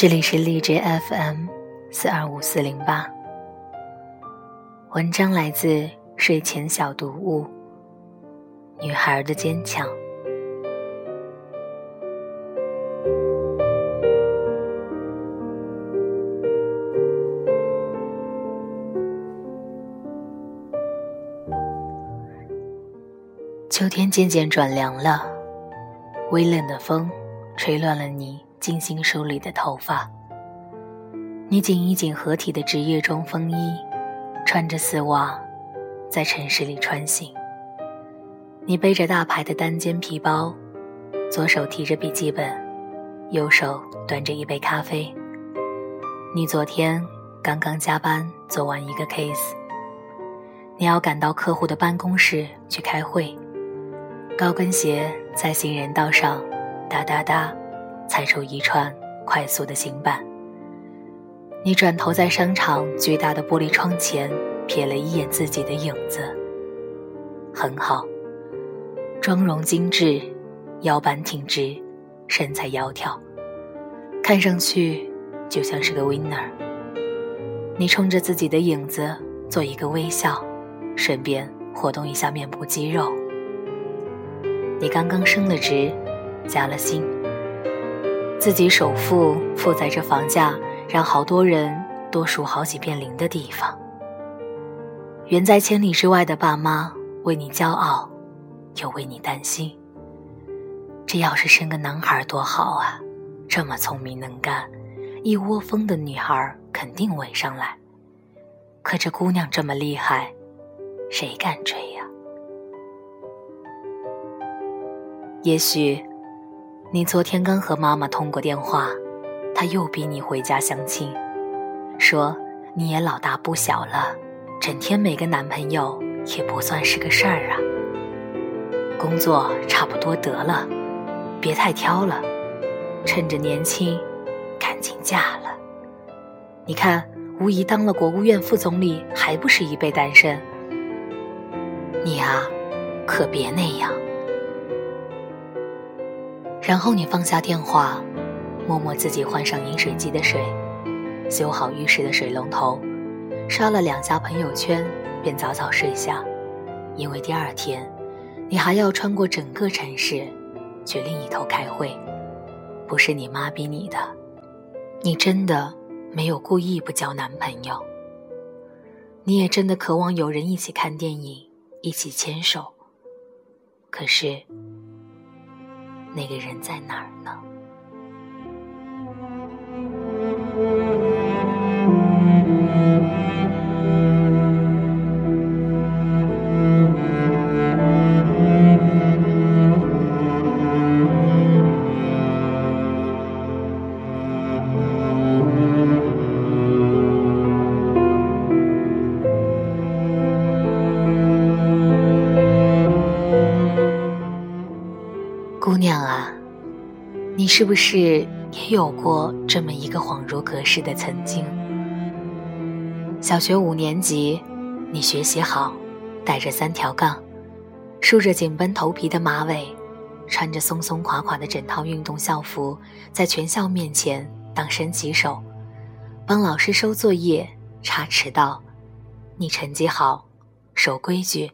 这里是荔枝 FM 四二五四零八，文章来自睡前小读物。女孩的坚强。秋天渐渐转凉了，微冷的风吹乱了你。精心梳理的头发，你紧一紧合体的职业装风衣，穿着丝袜，在城市里穿行。你背着大牌的单肩皮包，左手提着笔记本，右手端着一杯咖啡。你昨天刚刚加班做完一个 case，你要赶到客户的办公室去开会，高跟鞋在行人道上哒哒哒。踩出一串快速的行板。你转头在商场巨大的玻璃窗前瞥了一眼自己的影子，很好，妆容精致，腰板挺直，身材窈窕，看上去就像是个 winner。你冲着自己的影子做一个微笑，顺便活动一下面部肌肉。你刚刚升了职，加了薪。自己首付付在这房价让好多人多数好几遍零的地方，远在千里之外的爸妈为你骄傲，又为你担心。这要是生个男孩多好啊！这么聪明能干，一窝蜂的女孩肯定围上来。可这姑娘这么厉害，谁敢追呀？也许。你昨天刚和妈妈通过电话，她又逼你回家相亲，说你也老大不小了，整天没个男朋友也不算是个事儿啊。工作差不多得了，别太挑了，趁着年轻，赶紧嫁了。你看，吴仪当了国务院副总理，还不是一辈单身？你啊，可别那样。然后你放下电话，默默自己换上饮水机的水，修好浴室的水龙头，刷了两下朋友圈，便早早睡下，因为第二天你还要穿过整个城市去另一头开会。不是你妈逼你的，你真的没有故意不交男朋友。你也真的渴望有人一起看电影，一起牵手，可是。那个人在哪儿呢？是不是也有过这么一个恍如隔世的曾经？小学五年级，你学习好，带着三条杠，梳着紧绷头皮的马尾，穿着松松垮垮的整套运动校服，在全校面前当升旗手，帮老师收作业、查迟到。你成绩好，守规矩，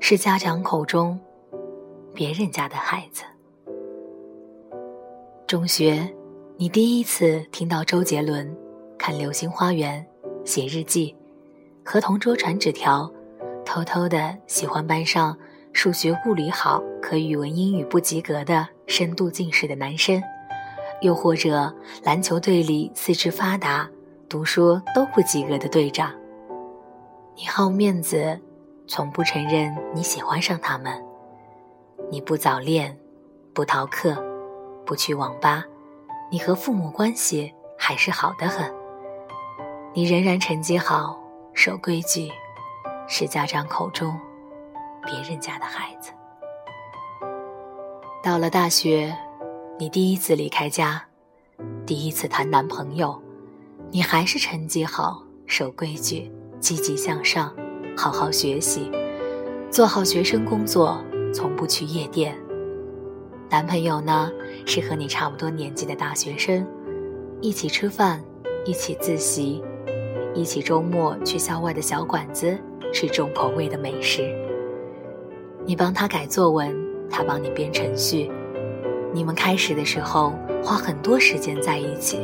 是家长口中。别人家的孩子。中学，你第一次听到周杰伦，看《流星花园》，写日记，和同桌传纸条，偷偷的喜欢班上数学、物理好，可语文、英语不及格的深度近视的男生，又或者篮球队里四肢发达、读书都不及格的队长。你好面子，从不承认你喜欢上他们。你不早恋，不逃课，不去网吧，你和父母关系还是好的很。你仍然成绩好，守规矩，是家长口中别人家的孩子。到了大学，你第一次离开家，第一次谈男朋友，你还是成绩好，守规矩，积极向上，好好学习，做好学生工作。从不去夜店。男朋友呢，是和你差不多年纪的大学生，一起吃饭，一起自习，一起周末去校外的小馆子吃重口味的美食。你帮他改作文，他帮你编程序。你们开始的时候花很多时间在一起，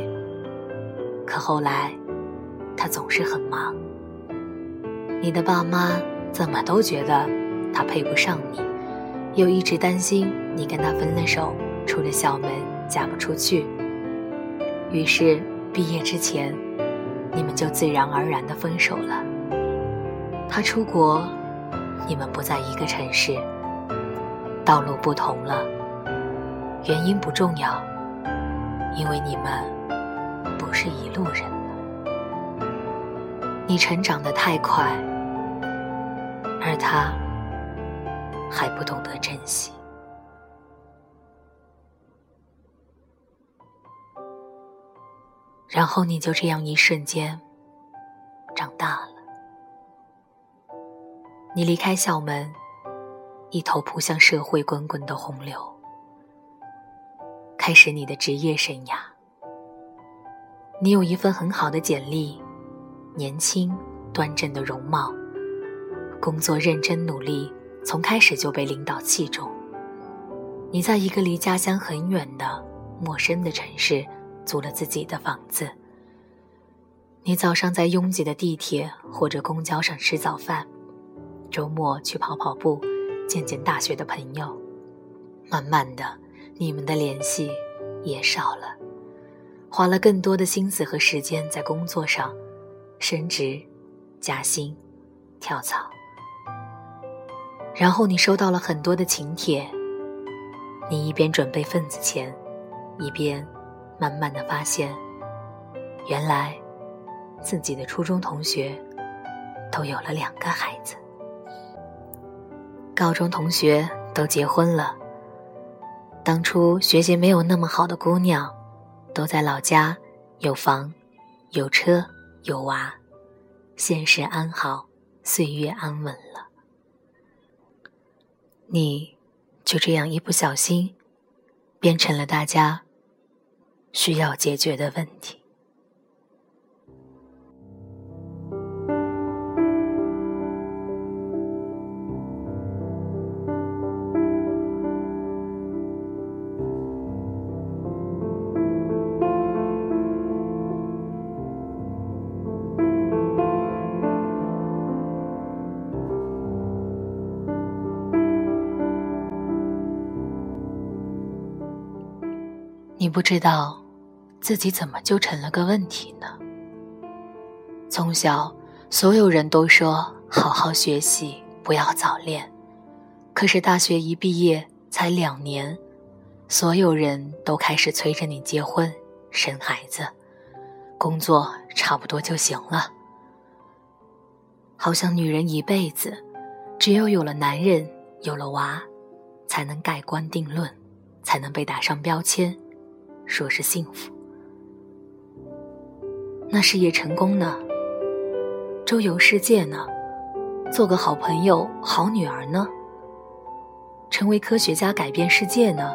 可后来，他总是很忙。你的爸妈怎么都觉得他配不上你，又一直担心你跟他分了手，出了校门嫁不出去。于是毕业之前，你们就自然而然的分手了。他出国，你们不在一个城市，道路不同了。原因不重要，因为你们不是一路人了。你成长的太快，而他还不懂得珍惜。然后你就这样一瞬间长大了。你离开校门，一头扑向社会滚滚的洪流。开始你的职业生涯，你有一份很好的简历，年轻端正的容貌，工作认真努力，从开始就被领导器重。你在一个离家乡很远的陌生的城市租了自己的房子。你早上在拥挤的地铁或者公交上吃早饭，周末去跑跑步，见见大学的朋友，慢慢的。你们的联系也少了，花了更多的心思和时间在工作上，升职、加薪、跳槽。然后你收到了很多的请帖，你一边准备份子钱，一边慢慢的发现，原来自己的初中同学都有了两个孩子，高中同学都结婚了。当初学习没有那么好的姑娘，都在老家有房、有车、有娃，现实安好，岁月安稳了。你就这样一不小心，变成了大家需要解决的问题。你不知道自己怎么就成了个问题呢？从小，所有人都说好好学习，不要早恋。可是大学一毕业才两年，所有人都开始催着你结婚、生孩子，工作差不多就行了。好像女人一辈子，只有有了男人、有了娃，才能盖棺定论，才能被打上标签。说是幸福，那事业成功呢？周游世界呢？做个好朋友、好女儿呢？成为科学家改变世界呢？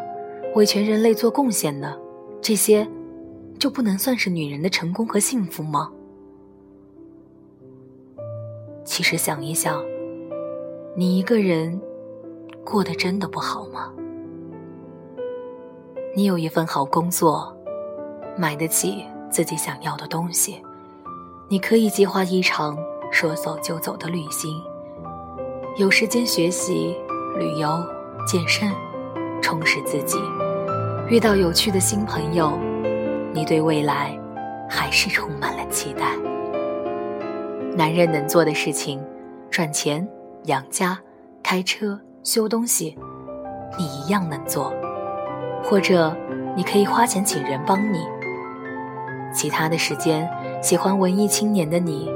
为全人类做贡献呢？这些就不能算是女人的成功和幸福吗？其实想一想，你一个人过得真的不好吗？你有一份好工作，买得起自己想要的东西，你可以计划一场说走就走的旅行，有时间学习、旅游、健身，充实自己，遇到有趣的新朋友，你对未来还是充满了期待。男人能做的事情，赚钱、养家、开车、修东西，你一样能做。或者，你可以花钱请人帮你。其他的时间，喜欢文艺青年的你，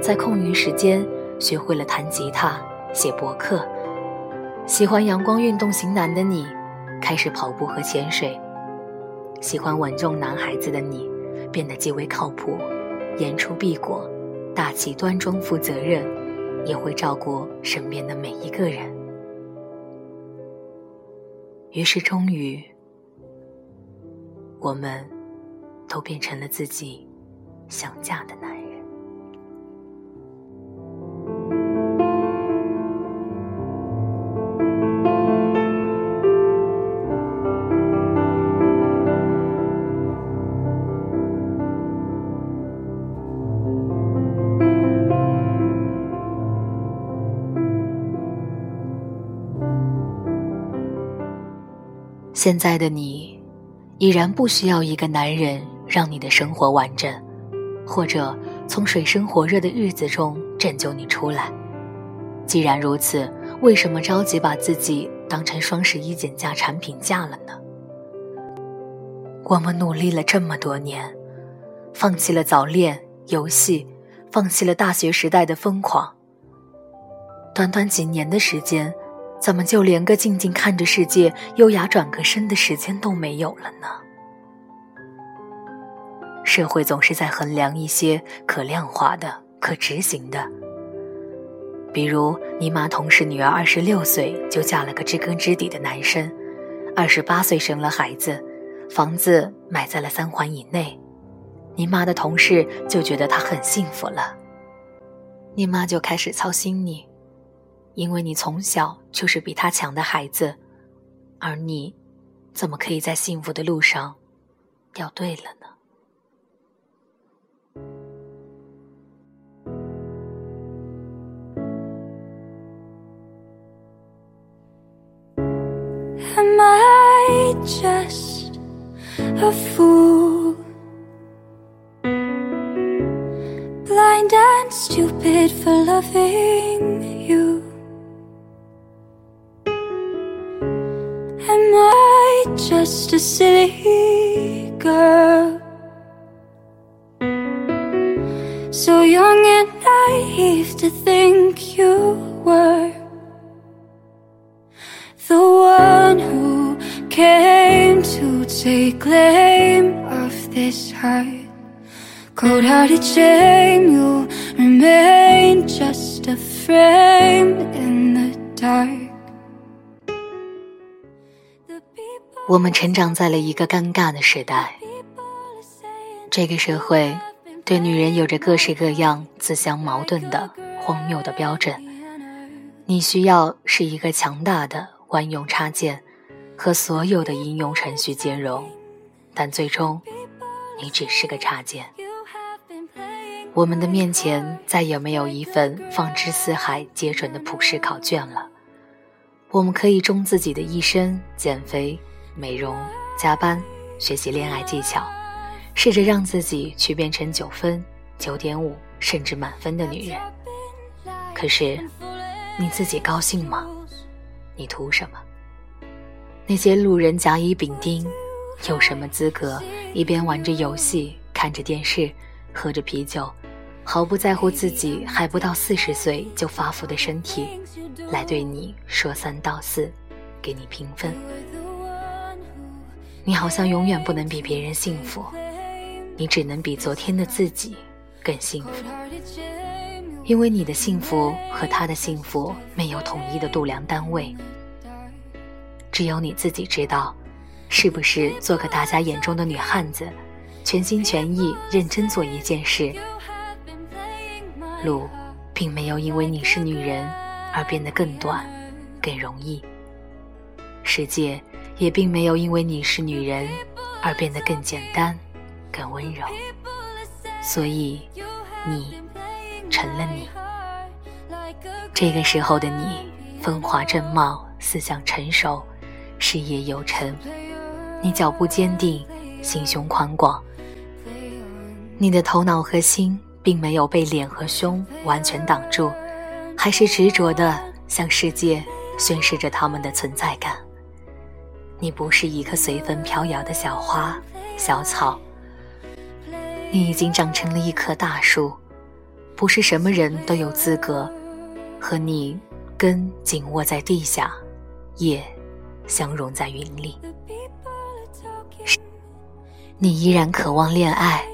在空余时间学会了弹吉他、写博客；喜欢阳光运动型男的你，开始跑步和潜水；喜欢稳重男孩子的你，变得极为靠谱，言出必果，大气端庄、负责任，也会照顾身边的每一个人。于是，终于。我们都变成了自己想嫁的男人。现在的你，已然不需要一个男人让你的生活完整，或者从水深火热的日子中拯救你出来。既然如此，为什么着急把自己当成双十一减价产品价了呢？我们努力了这么多年，放弃了早恋、游戏，放弃了大学时代的疯狂。短短几年的时间。怎么就连个静静看着世界、优雅转个身的时间都没有了呢？社会总是在衡量一些可量化的、可执行的，比如你妈同事女儿二十六岁就嫁了个知根知底的男生，二十八岁生了孩子，房子买在了三环以内，你妈的同事就觉得她很幸福了，你妈就开始操心你。因为你从小就是比他强的孩子，而你，怎么可以在幸福的路上掉队了呢？Am I just a fool, blind and stupid for loving you? Am I just a silly girl So young and naive to think 我们成长在了一个尴尬的时代，这个社会对女人有着各式各样自相矛盾的荒谬的标准。你需要是一个强大的万用插件，和所有的应用程序兼容，但最终你只是个插件。我们的面前再也没有一份放之四海皆准的普世考卷了，我们可以终自己的一生减肥。美容、加班、学习恋爱技巧，试着让自己去变成九分、九点五甚至满分的女人。可是，你自己高兴吗？你图什么？那些路人甲乙丙丁，有什么资格一边玩着游戏、看着电视、喝着啤酒，毫不在乎自己还不到四十岁就发福的身体，来对你说三道四，给你评分？你好像永远不能比别人幸福，你只能比昨天的自己更幸福，因为你的幸福和他的幸福没有统一的度量单位，只有你自己知道，是不是做个大家眼中的女汉子，全心全意认真做一件事，路并没有因为你是女人而变得更短、更容易，世界。也并没有因为你是女人而变得更简单、更温柔，所以你成了你。这个时候的你，风华正茂，思想成熟，事业有成。你脚步坚定，心胸宽广。你的头脑和心并没有被脸和胸完全挡住，还是执着的向世界宣示着他们的存在感。你不是一棵随风飘摇的小花、小草，你已经长成了一棵大树。不是什么人都有资格和你根紧握在地下，叶相融在云里。你依然渴望恋爱，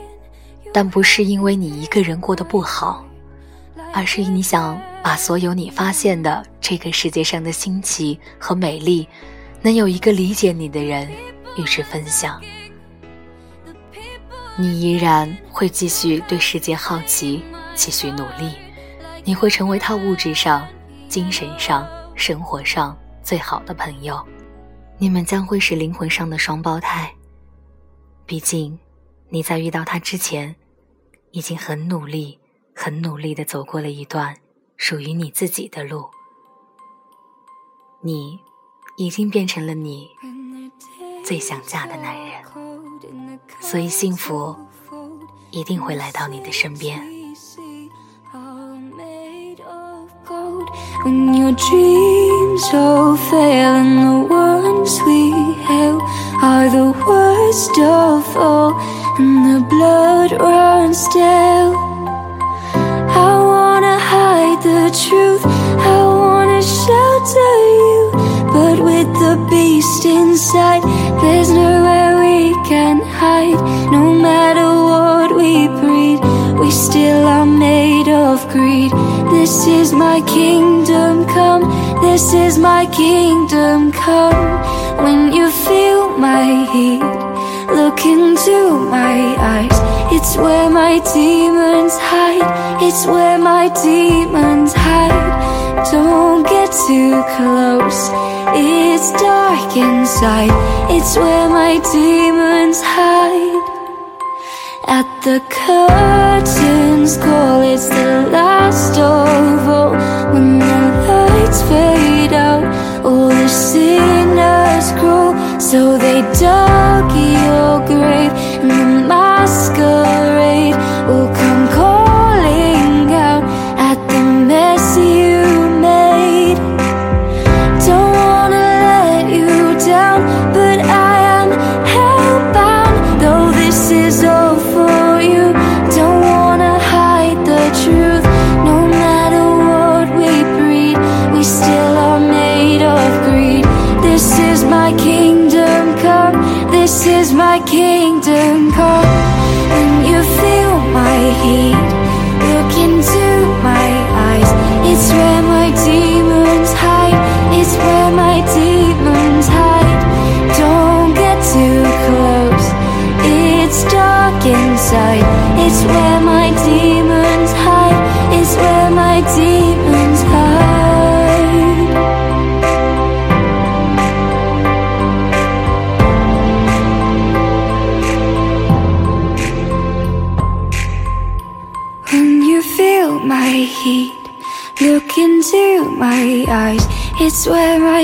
但不是因为你一个人过得不好，而是你想把所有你发现的这个世界上的新奇和美丽。能有一个理解你的人与之分享。你依然会继续对世界好奇，继续努力。你会成为他物质上、精神上、生活上最好的朋友。你们将会是灵魂上的双胞胎。毕竟，你在遇到他之前，已经很努力、很努力的走过了一段属于你自己的路。你已经变成了你最想嫁的男人。所以，幸福一定会来到你的身边。When your dreams all fail and the ones we held are the worst of all, and the blood runs stale. I wanna hide the truth, I wanna shelter you, but with the beast inside, there's nowhere we can hide. No matter what we breed, we still are made of greed. This is my kingdom come, this is my kingdom come. When you feel my heat, look into my eyes. It's where my demons hide, it's where my demons hide. Don't get too close, it's dark inside. It's where my demons hide. At the curtains call, it's the last of all. When the lights fade out, all the sinners grow. So they dug your grave,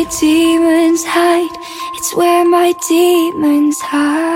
demons hide. It's where my demons hide.